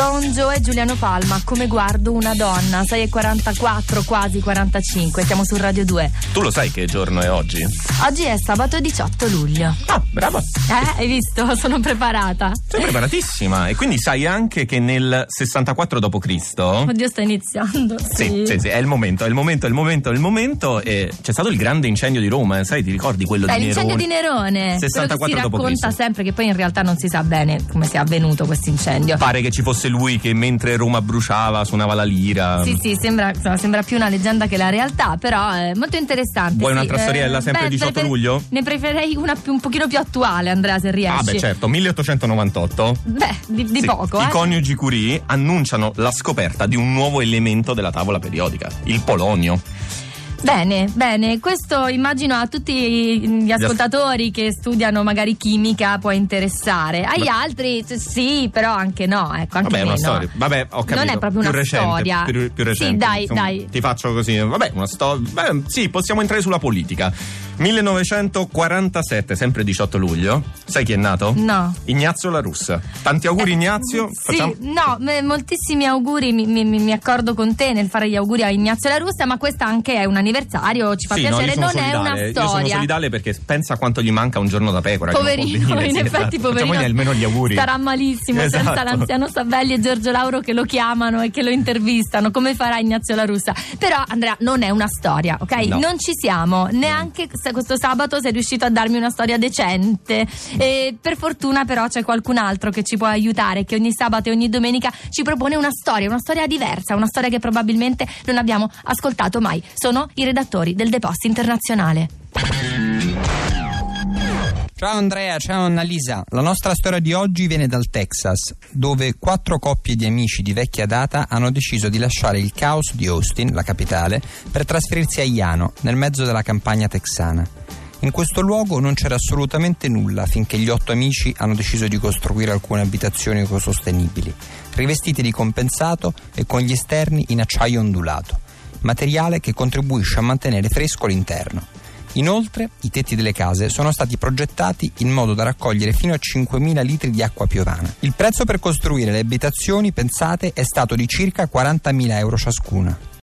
Don Joe e Giuliano Palma, come guardo una donna, 6.44, quasi 45, siamo su Radio 2. Tu lo sai che giorno è oggi? Oggi è sabato 18 luglio. Ah, brava. Eh, hai visto? Sono preparata. Sei preparatissima e quindi sai anche che nel 64 d.C. Oddio, sta iniziando. Sì. Sì, sì, sì, è il momento, è il momento, è il momento, è il momento. E c'è stato il grande incendio di Roma, sai, ti ricordi quello Beh, di l'incendio Nerone? di Nerone. 64 quello che si racconta d.C.. sempre che poi in realtà non si sa bene come sia avvenuto questo incendio. Pare che ci fosse lui che mentre Roma bruciava suonava la lira. Sì, sì, sembra, insomma, sembra più una leggenda che la realtà, però è molto interessante. Vuoi sì. un'altra storiella, sempre beh, 18 prefer- luglio? Ne preferirei una più- un pochino più attuale, Andrea, se riesci. Ah, beh, certo, 1898. Beh, di, di Sì, poco, I eh. coniugi Curie annunciano la scoperta di un nuovo elemento della tavola periodica, il polonio. Bene, bene, questo immagino a tutti gli ascoltatori che studiano magari chimica può interessare. Agli Ma- altri sì, però anche no, ecco, anche Vabbè, è una storia. Vabbè, ho capito. Non è proprio più una recente, storia. Più, più recente. Sì, dai, insomma, dai. Ti faccio così. Vabbè, una storia. Beh, sì, possiamo entrare sulla politica. 1947, sempre 18 luglio. Sai chi è nato? No. Ignazio La Russa. Tanti auguri, Ignazio. Sì, Facciamo- no, moltissimi auguri, mi, mi- mi accordo con te nel fare gli auguri a Ignazio La Russa, ma questo anche è un anniversario, ci fa Sì, no, piacere, sono non è solidale. una Io sono storia. solidale perché pensa quanto gli manca un giorno da pecora. Poverino, in sì, effetti esatto. poverino almeno gli auguri. starà malissimo senza Esatto. l'anziano Sabelli e Giorgio Lauro che lo chiamano e che lo intervistano come farà Ignazio La Russa però Andrea non è una storia ok No. non ci siamo neanche se questo sabato sei riuscito a darmi una storia decente e per fortuna però c'è qualcun altro che ci può aiutare che ogni sabato e ogni domenica ci propone una storia una storia diversa una storia che probabilmente non abbiamo ascoltato mai sono i redattori del The Post Internazionale Ciao Andrea, ciao Annalisa. La nostra storia di oggi viene dal Texas, dove quattro coppie di amici di vecchia data hanno deciso di lasciare il caos di Austin, la capitale, per trasferirsi a Iano, nel mezzo della campagna texana. In questo luogo non c'era assolutamente nulla finché gli otto amici hanno deciso di costruire alcune abitazioni ecosostenibili, rivestite di compensato e con gli esterni in acciaio ondulato, materiale che contribuisce a mantenere fresco l'interno. Inoltre, i tetti delle case sono stati progettati in modo da raccogliere fino a 5.000 litri di acqua piovana. Il prezzo per costruire le abitazioni, pensate, è stato di circa 40.000 euro ciascuna.